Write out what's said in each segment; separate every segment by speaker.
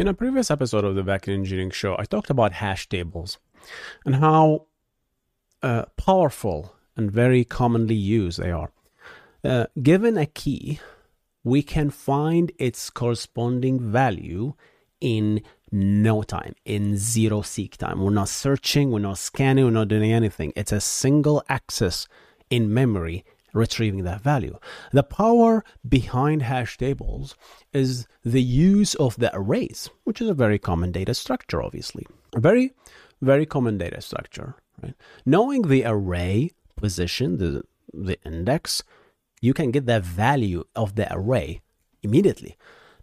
Speaker 1: In a previous episode of the Backend Engineering Show, I talked about hash tables and how uh, powerful and very commonly used they are. Uh, given a key, we can find its corresponding value in no time, in zero seek time. We're not searching, we're not scanning, we're not doing anything. It's a single access in memory retrieving that value. The power behind hash tables is the use of the arrays, which is a very common data structure, obviously. A very, very common data structure. Right? Knowing the array position, the, the index, you can get the value of the array immediately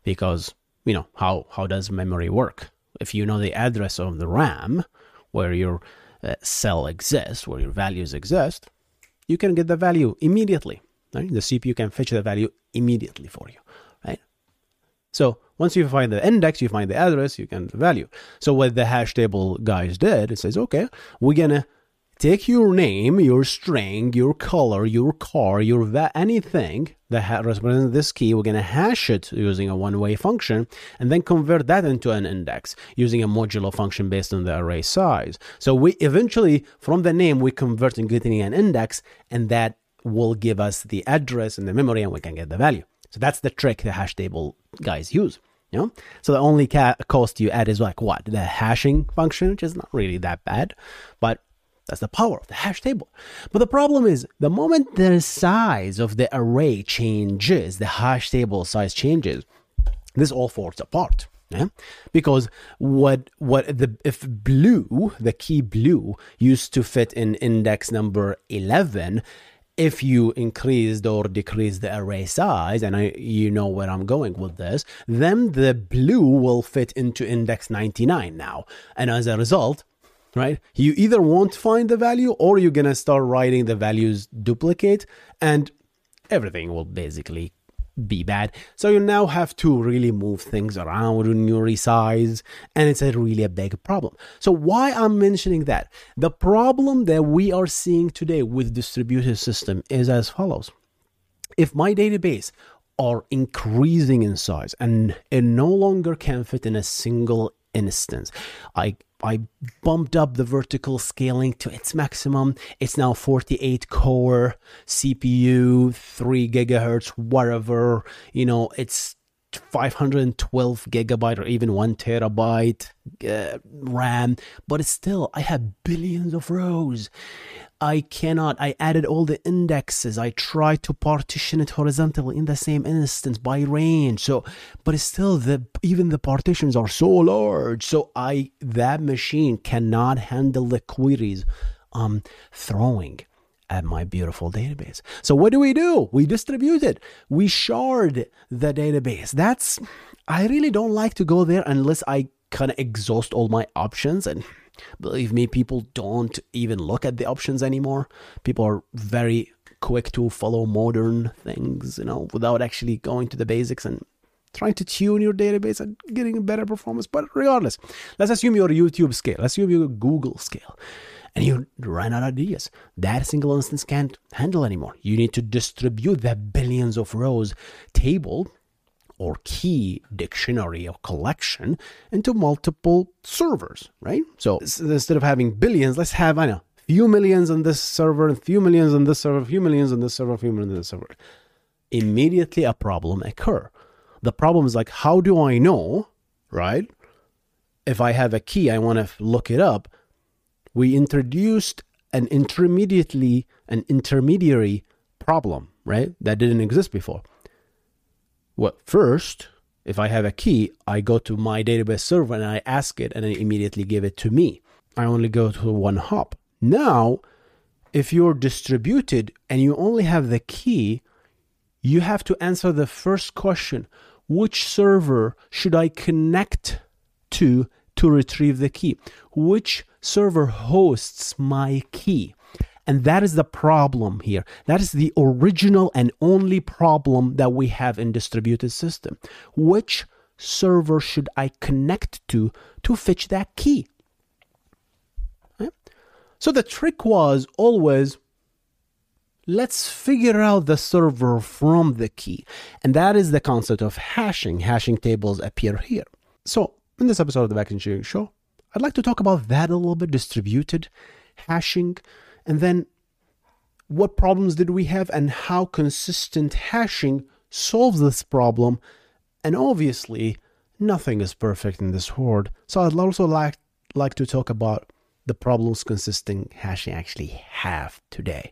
Speaker 1: because you know how how does memory work if you know the address of the ram where your uh, cell exists where your values exist you can get the value immediately. Right? The CPU can fetch the value immediately for you. Right? So once you find the index, you find the address, you can the value. So what the hash table guys did, it says, okay, we're gonna take your name, your string, your color, your car, your va- anything that represents this key. We're going to hash it using a one-way function and then convert that into an index using a modulo function based on the array size. So we eventually, from the name, we convert and getting an index, and that will give us the address and the memory, and we can get the value. So that's the trick the hash table guys use. You know? So the only ca- cost you add is like what? The hashing function, which is not really that bad, but that's the power of the hash table. But the problem is, the moment the size of the array changes, the hash table size changes, this all falls apart. Yeah? Because what what the if blue, the key blue, used to fit in index number eleven, if you increased or decreased the array size, and I, you know where I'm going with this, then the blue will fit into index 99 now. And as a result, right? You either won't find the value or you're going to start writing the values duplicate and everything will basically be bad. So you now have to really move things around when you resize, and it's a really a big problem. So why I'm mentioning that? The problem that we are seeing today with distributed system is as follows. If my database are increasing in size and it no longer can fit in a single instance. I I bumped up the vertical scaling to its maximum. It's now 48 core CPU, 3 gigahertz, whatever. You know, it's 512 gigabyte or even 1 terabyte uh, RAM, but it's still, I have billions of rows. I cannot, I added all the indexes. I tried to partition it horizontally in the same instance by range. So, but still, the even the partitions are so large. So I, that machine cannot handle the queries I'm throwing at my beautiful database. So what do we do? We distribute it. We shard the database. That's, I really don't like to go there unless I kind of exhaust all my options and Believe me, people don't even look at the options anymore. People are very quick to follow modern things, you know, without actually going to the basics and trying to tune your database and getting a better performance. But regardless, let's assume your YouTube scale, let's assume your Google scale, and you run out of ideas. That single instance can't handle anymore. You need to distribute that billions of rows table or key dictionary or collection into multiple servers, right? So instead of having billions, let's have, I know, few millions on this server, and few millions on this server, few millions on this server, few millions on this server. Immediately a problem occur. The problem is like, how do I know, right? If I have a key, I want to look it up. We introduced an intermediately an intermediary problem, right? That didn't exist before. Well, first, if I have a key, I go to my database server and I ask it and it immediately give it to me. I only go to one hop. Now, if you're distributed and you only have the key, you have to answer the first question which server should I connect to to retrieve the key? Which server hosts my key? And that is the problem here. That is the original and only problem that we have in distributed system. Which server should I connect to to fetch that key? So the trick was always let's figure out the server from the key. And that is the concept of hashing. Hashing tables appear here. So in this episode of the Back Engineering Show, I'd like to talk about that a little bit, distributed hashing, and then what problems did we have and how consistent hashing solves this problem. And obviously, nothing is perfect in this world. So I'd also like like to talk about the problems consistent hashing actually have today.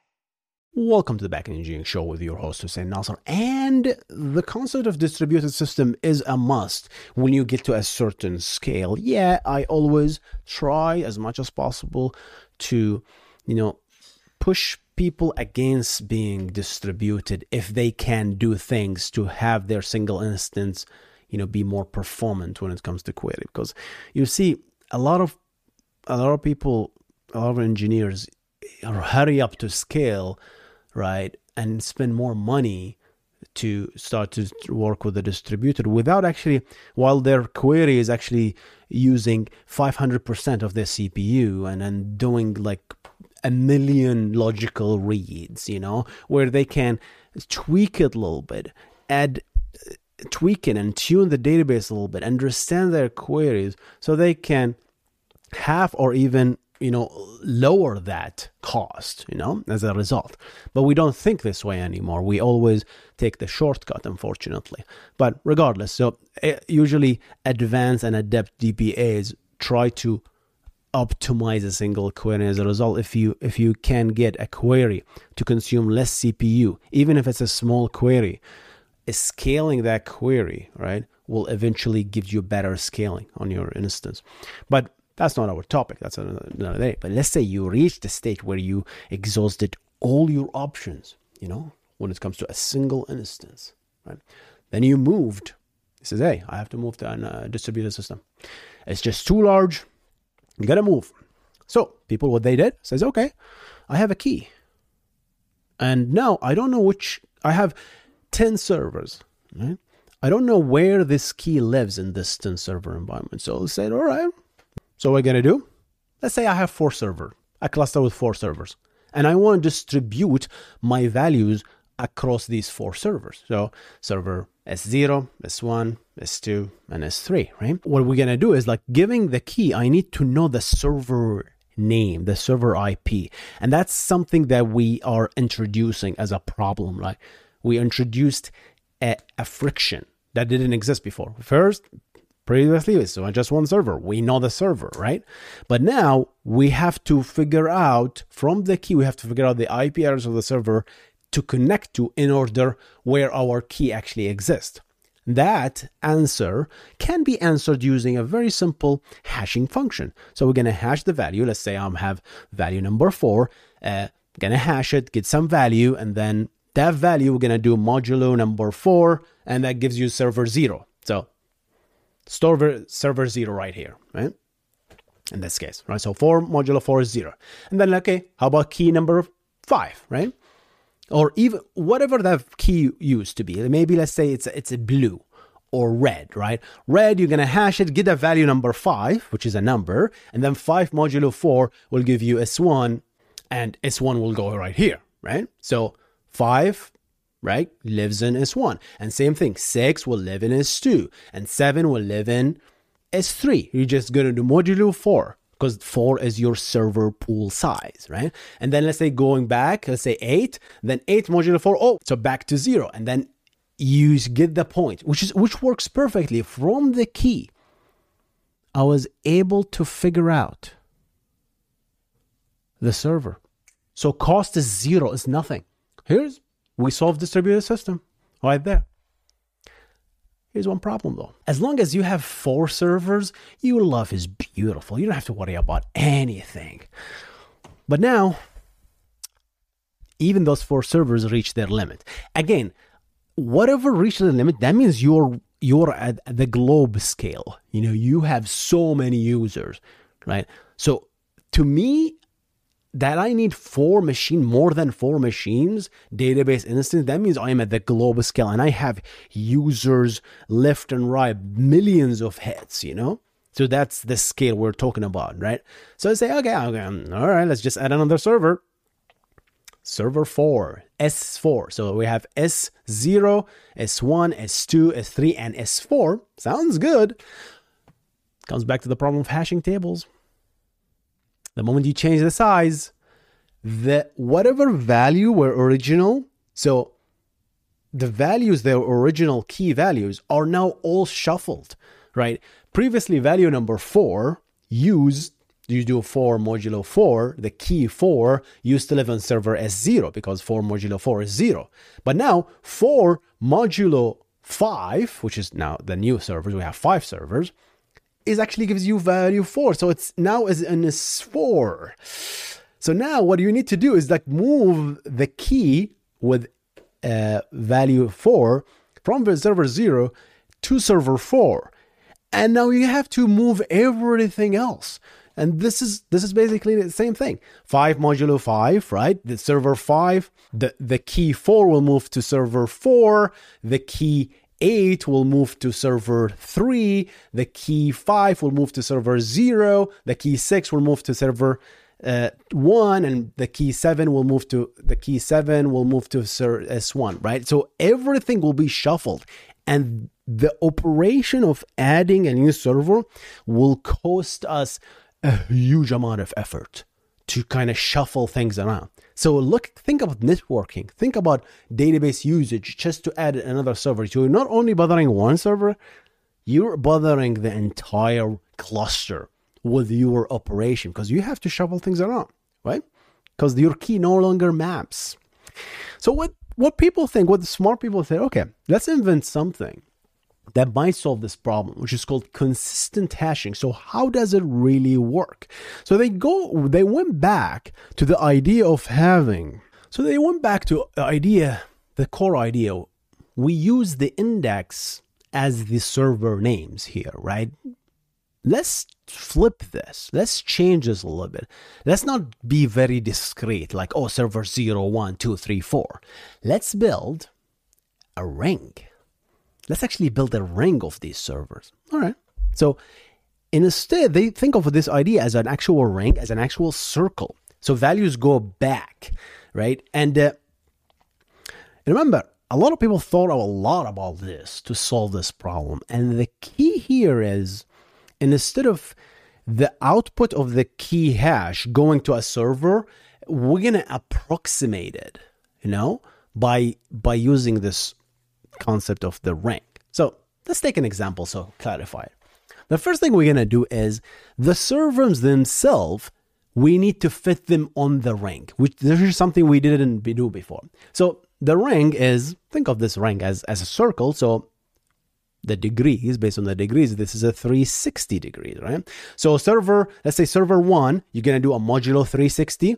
Speaker 1: Welcome to the Backend Engineering Show with your host Hussein Nasser. And the concept of distributed system is a must when you get to a certain scale. Yeah, I always try as much as possible to, you know, push people against being distributed if they can do things to have their single instance, you know, be more performant when it comes to query. Because you see, a lot of a lot of people, a lot of engineers hurry up to scale right, and spend more money to start to work with the distributor without actually, while their query is actually using 500% of their CPU and then doing like a million logical reads, you know, where they can tweak it a little bit, add tweak it and tune the database a little bit, understand their queries so they can have or even you know lower that cost you know as a result. But we don't think this way anymore. We always take the shortcut unfortunately. But regardless so eh, usually advanced and adept DBAs try to optimize a single query as a result. If you if you can get a query to consume less cpu even if it's a small query scaling that query right will eventually give you better scaling on your instance. But that's not our topic. That's another day. But let's say you reach the state where you exhausted all your options, you know, when it comes to a single instance, right? Then you moved. He says, hey, I have to move to a uh, distributed system. It's just too large. You gotta move. So people, what they did says, okay, I have a key. And now I don't know which, I have 10 servers, right? I don't know where this key lives in this 10 server environment. So they said, all right, so what we're to do, let's say I have four servers, a cluster with four servers, and I want to distribute my values across these four servers. So server S0, S1, S2, and S3, right? What we're to do is like giving the key, I need to know the server name, the server IP. And that's something that we are introducing as a problem, right? We introduced a, a friction that didn't exist before. First, Previously, it's just one server. We know the server, right? But now we have to figure out from the key, we have to figure out the IP address of the server to connect to in order where our key actually exists. That answer can be answered using a very simple hashing function. So we're going to hash the value. Let's say i am have value number four. Uh, going to hash it, get some value, and then that value we're going to do modulo number four, and that gives you server zero. So server server zero right here, right? In this case, right? So four modulo four is zero. And then okay, how about key number five, right? Or even whatever that key used to be. Maybe let's say it's it's a blue or red, right? Red, you're gonna hash it, get a value number five, which is a number, and then five modulo four will give you S1, and S1 will go right here, right? So five right, lives in S1. And same thing, 6 will live in S2, and 7 will live in S3. You're just going to do modulo 4 because 4 is your server pool size, right? And then let's say going back, let's say 8, then 8 modulo 4, oh, so back to 0. And then you get the point, which is which works perfectly from the key. I was able to figure out the server. So cost is zero, is nothing. Here's we solve distributed system right there. Here's one problem though. As long as you have four servers, your life is beautiful. You don't have to worry about anything. But now, even those four servers reach their limit. Again, whatever reaches the limit, that means you're you're at the globe scale. You know, you have so many users, right? So to me, that I need four machine, more than four machines, database instance, that means I am at the global scale and I have users left and right, millions of hits, you know? So that's the scale we're talking about, right? So I say, okay, okay, um, all right, let's just add another server. Server 4, S4. So we have S0, S1, S2, S3, and S4. Sounds good. Comes back to the problem of hashing tables. The moment you change the size, the whatever value were original, so the values, their original key values, are now all shuffled, right? Previously, value number four used you do 4 modulo 4, the key 4 used to live on server S0 because 4 modulo 4 is 0. But now 4 modulo 5, which is now the new servers, we have 5 servers, is actually gives you value 4. So it's now is an S4. So now what you need to do is like move the key with uh, value 4 from the server 0 to server 4. And now you have to move everything else. And this is this is basically the same thing. 5 modulo 5, right? The server 5, the, the key 4 will move to server 4, the key 8 will move to server 3, the key 5 will move to server 0, the key 6 will move to server uh, 1 and the key 7 will move to the key 7 will move to ser- S1, right? So everything will be shuffled and the operation of adding a new server will cost us a huge amount of effort to kind of shuffle things around. So look, think about networking, think about database usage just to add another server. You're not only bothering one server, you're bothering the entire cluster with your operation because you have to shuffle things around, right? Because your key no longer maps. So what what people think, what the smart people say, okay, let's invent something that might solve this problem, which is called consistent hashing. So how does it really work? So they go, they went back to the idea of having, so they went back to the idea, the core idea. We use the index as the server names here, right? Let's flip this. Let's change this a little bit. Let's not be very discrete, like, oh, server 0, 1, 2, 3, 4. Let's build a ring let's actually build a ring of these servers. All right. So instead, they think of this idea as an actual ring, as an actual circle. So values go back, right? And uh, remember, a lot of people thought a lot about this to solve this problem. And the key here is instead of the output of the key hash going to a server, we're going to approximate it, you know, by by using this concept of the rank. So let's take an example so clarify it. The first thing we're going to do is the servers themselves, we need to fit them on the rank, which this is something we didn't do before. So the rank is, think of this rank as, as a circle. So the degrees, based on the degrees, this is a 360 degrees, right? So server, let's say server one, you're going to do a modulo 360.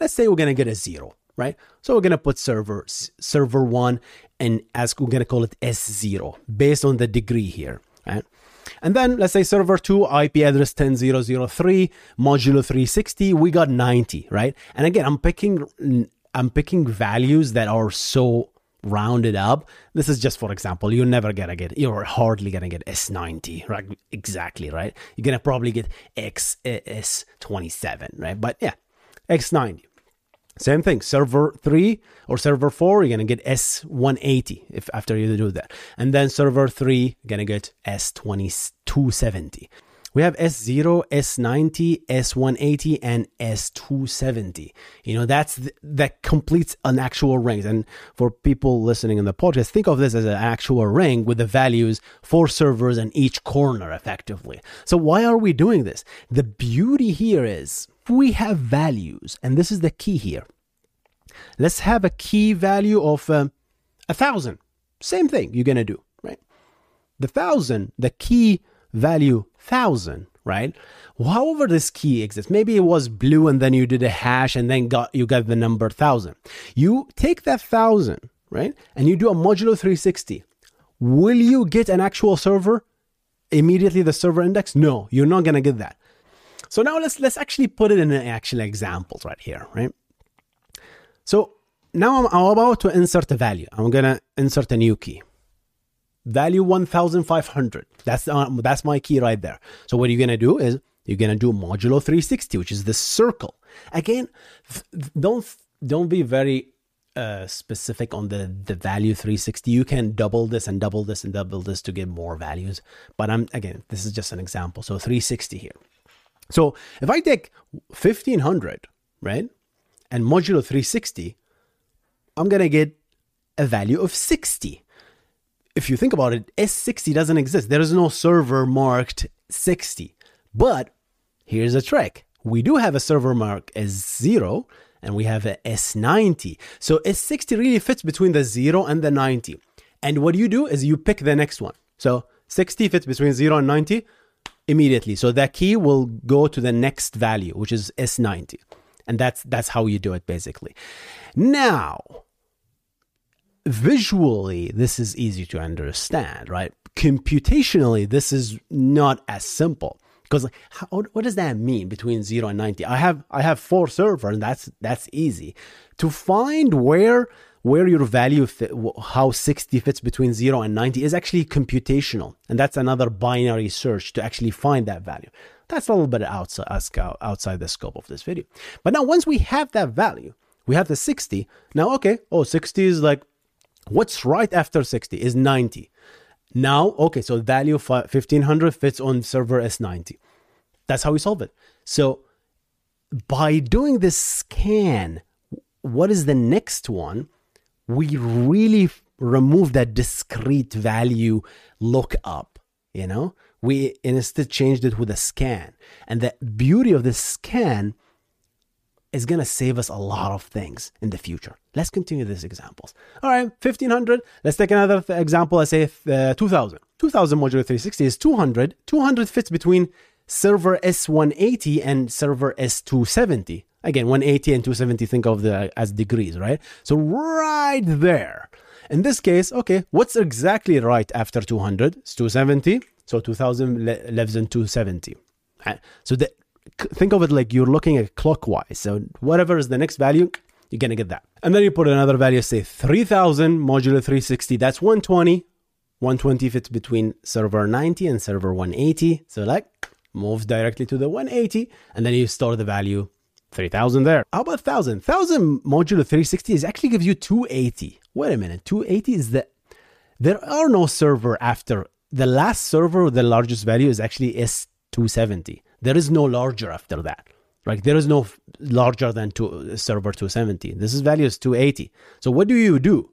Speaker 1: Let's say we're going to get a zero right? So we're gonna put server server one and as we're gonna call it S0 based on the degree here, right? And then let's say server 2 IP address 10003 modulo 360 we got 90, right? And again, I'm picking I'm picking values that are so rounded up. This is just for example. You're never gonna get you're hardly gonna get S90, right? Exactly, right? You're gonna probably get X eh, S27, right? But yeah, X90. Same thing, server 3 or server 4, you're going to get S180 if after you do that. And then server 3, you're going to get S2270. We have S0, S90, S180, and S270. You know, that's that completes an actual ring. And for people listening in the podcast, think of this as an actual ring with the values for servers in each corner effectively. So why are we doing this? The beauty here is we have values, and this is the key here. Let's have a key value of um, a thousand. Same thing you're gonna do, right? The thousand, the key value thousand, right? However, this key exists. Maybe it was blue and then you did a hash and then got you got the number thousand. You take that thousand, right? And you do a modulo 360. Will you get an actual server? Immediately the server index? No, you're not gonna get that. So now let's let's actually put it in an actual examples right here, right? So now I'm, I'm about to insert a value. I'm gonna insert a new key. Value 1500. That's uh, that's my key right there. So what you're gonna do is you're gonna do modulo 360, which is the circle. Again, don't don't be very uh, specific on the the value 360 you can double this and double this and double this to get more values but i'm again this is just an example so 360 here so if I take 1500, right, and modulo 360, I'm going to get a value of 60. If you think about it, S60 doesn't exist. There is no server marked 60. But here's a trick. We do have a server mark as 0 and we have a S90. So S60 really fits between the 0 and the 90. And what you do is you pick the next one. So 60 fits between 0 and 90 immediately. So that key will go to the next value, which is S90. And that's that's how you do it basically. Now, visually this is easy to understand, right? Computationally this is not as simple. Because how, what does that mean between 0 and 90 i have i have four servers and that's that's easy. To find where where your value fit, how 60 fits between 0 and 90 is actually computational and that's another binary search to actually find that value. That's a little bit outside uh, outside the scope of this video. But now once we have that value we have the 60 now okay oh 60 is like what's right after 60 is 90 now okay so value 1500 fits on server s90 that's how we solve it so by doing this scan what is the next one we really remove that discrete value lookup, you know? We instead changed it with a scan. And the beauty of the scan is going to save us a lot of things in the future. Let's continue these examples. All right, 1500. Let's take another th- example. Let's say uh, 2000. 2000 modulo 360 is 200. 200 fits between server S180 and server S270. Again, 180 and 270, think of the as degrees, right? So right there. In this case, okay, what's exactly right after 200? It's 270. So 2000 lives in 270. So the, think of it like you're looking at clockwise. So whatever is the next value, you're going to get that. And then you put another value, say 3000 modulo 360. That's 120. 120 fits between server 90 and server 180. So like moves directly to the 180 and then you store the value 3000 there. How about 1000? 1000 modulo 360 is actually gives you 280. Wait a minute, 280 is the there are no server after the last server with the largest value is actually S270. There is no larger after that. Right? There is no larger than two, server 270. This is value is 280. So what do you do?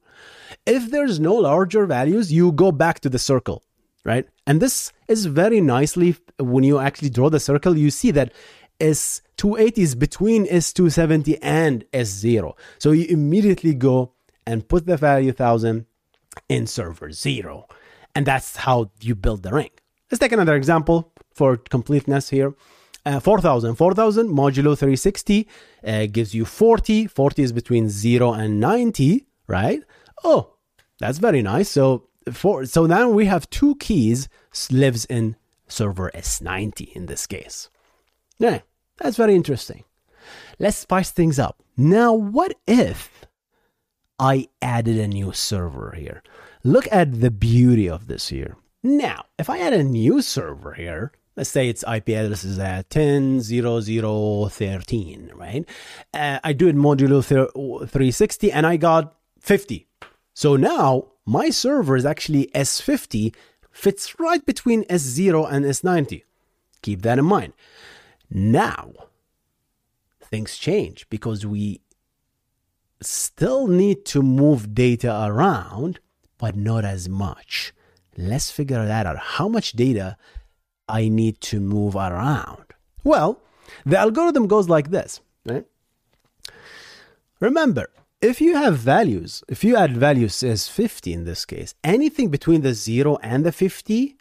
Speaker 1: If there's no larger values, you go back to the circle, right? And this is very nicely when you actually draw the circle, you see that S280 is between S270 and S0. So you immediately go and put the value 1000 in server 0. And that's how you build the ring. Let's take another example for completeness here. Uh, 4000 4000 modulo 360 uh, gives you 40 40 is between 0 and 90 right oh that's very nice so for so now we have two keys lives in server s90 in this case yeah that's very interesting. Let's spice things up. Now, what if I added a new server here? Look at the beauty of this here. Now, if I add a new server here, let's say its IP address is at 10.0013, right? Uh, I do it modulo 360 and I got 50. So now my server is actually S50, fits right between S0 and S90. Keep that in mind. Now, things change because we still need to move data around, but not as much. Let's figure that out. How much data I need to move around? Well, the algorithm goes like this, right? Remember, if you have values, if you add values as 50 in this case, anything between the 0 and the 50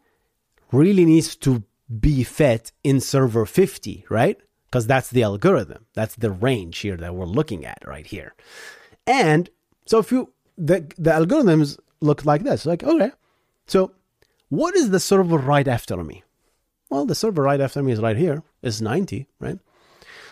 Speaker 1: really needs to be fed in server 50, right? Because that's the algorithm. That's the range here that we're looking at right here. And so if you the the algorithms look like this, like okay, so what is the server right after me? Well, the server right after me is right here. It's 90, right?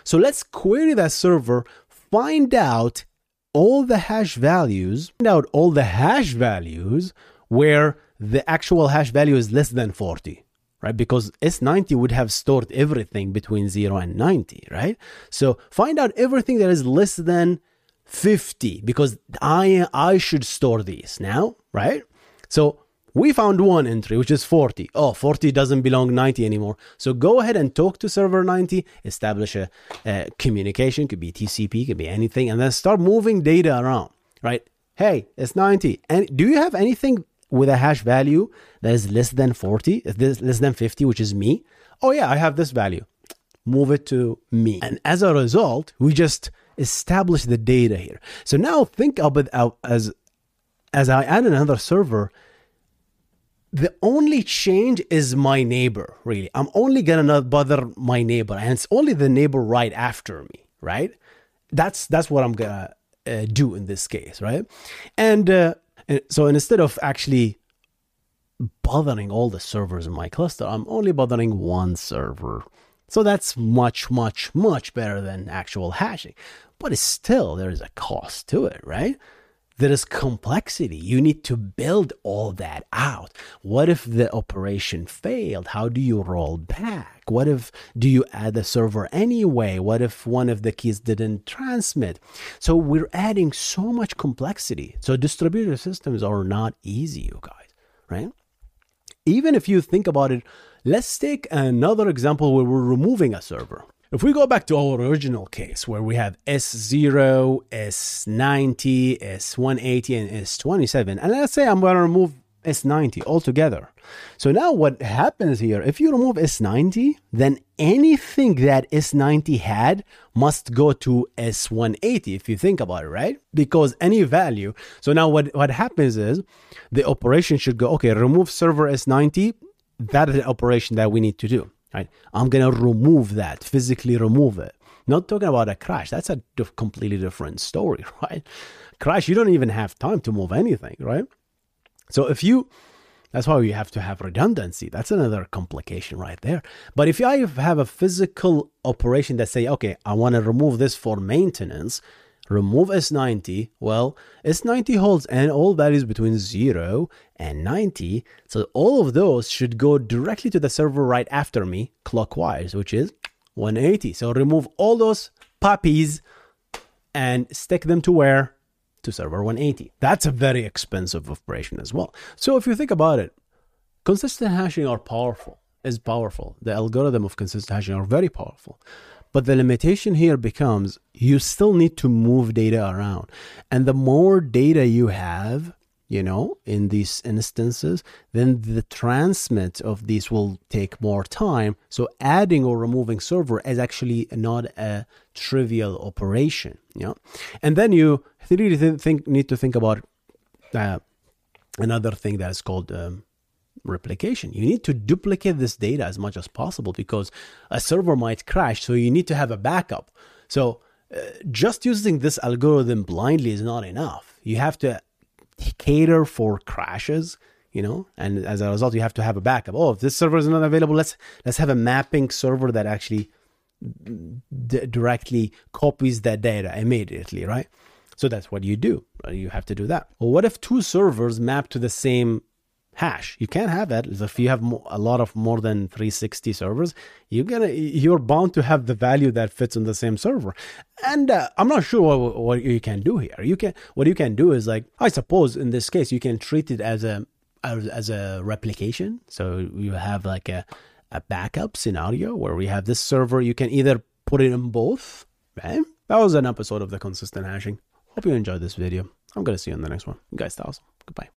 Speaker 1: So let's query that server, find out all the hash values, find out all the hash values where the actual hash value is less than 40 right? Because S90 would have stored everything between 0 and 90, right? So find out everything that is less than 50 because I I should store these now, right? So we found one entry which is 40. Oh, 40 doesn't belong 90 anymore. So go ahead and talk to server 90, establish a, a communication, could be TCP, could be anything, and then start moving data around, right? Hey, it's 90. And do you have anything with a hash value that is less than 40, less than 50, which is me. Oh, yeah, I have this value. Move it to me. And as a result, we just establish the data here. So now think of it uh, as as I add another server, the only change is my neighbor, really. I'm only gonna not bother my neighbor, and it's only the neighbor right after me, right? That's that's what I'm gonna uh, do in this case, right? And uh, and so instead of actually bothering all the servers in my cluster, I'm only bothering one server. So that's much, much, much better than actual hashing. But still, there is a cost to it, right? There is complexity. You need to build all that out. What if the operation failed? How do you roll back? What if do you add a server anyway? What if one of the keys didn't transmit? So we're adding so much complexity. So distributed systems are not easy, you guys, right? Even if you think about it, let's take another example where we're removing a server. If we go back to our original case where we have S0, S90, S180, and S27, and let's say I'm going to remove S90 altogether. So now what happens here, if you remove S90, then anything that S90 had must go to S180 if you think about it, right? Because any value. So now what, what happens is the operation should go, okay, remove server S90. That is the operation that we need to do right? I'm going to remove that, physically remove it. Not talking about a crash. That's a completely different story, right? Crash, you don't even have time to move anything, right? So if you, that's why you have to have redundancy. That's another complication right there. But if I have a physical operation that say, okay, I want to remove this for maintenance, remove S90, well, S90 holds and all values between 0 and 90. So all of those should go directly to the server right after me clockwise, which is 180. So remove all those puppies and stick them to where? To server 180. That's a very expensive operation as well. So if you think about it, consistent hashing are powerful, is powerful. The algorithm of consistent hashing are very powerful. But the limitation here becomes you still need to move data around. And the more data you have, you know, in these instances, then the transmit of these will take more time. So adding or removing server is actually not a trivial operation, you know. And then you really think need to think about uh, another thing that is called um, replication. You need to duplicate this data as much as possible because a server might crash. So you need to have a backup. So uh, just using this algorithm blindly is not enough. You have to cater for crashes, you know, and as a result, you have to have a backup. Oh, if this server is not available, let's let's have a mapping server that actually d- directly copies that data immediately, right? So that's what you do. You have to do that. Well, what if two servers map to the same hash. You can't have that if you have a lot of more than 360 servers. You're gonna you're bound to have the value that fits on the same server. And uh, I'm not sure what, what you can do here. You can what you can do is like I suppose in this case you can treat it as a as, a replication. So you have like a a backup scenario where we have this server. You can either put it in both. Right? That was an episode of the consistent hashing. Hope you enjoyed this video. I'm gonna see you in the next one. You guys, awesome. Goodbye.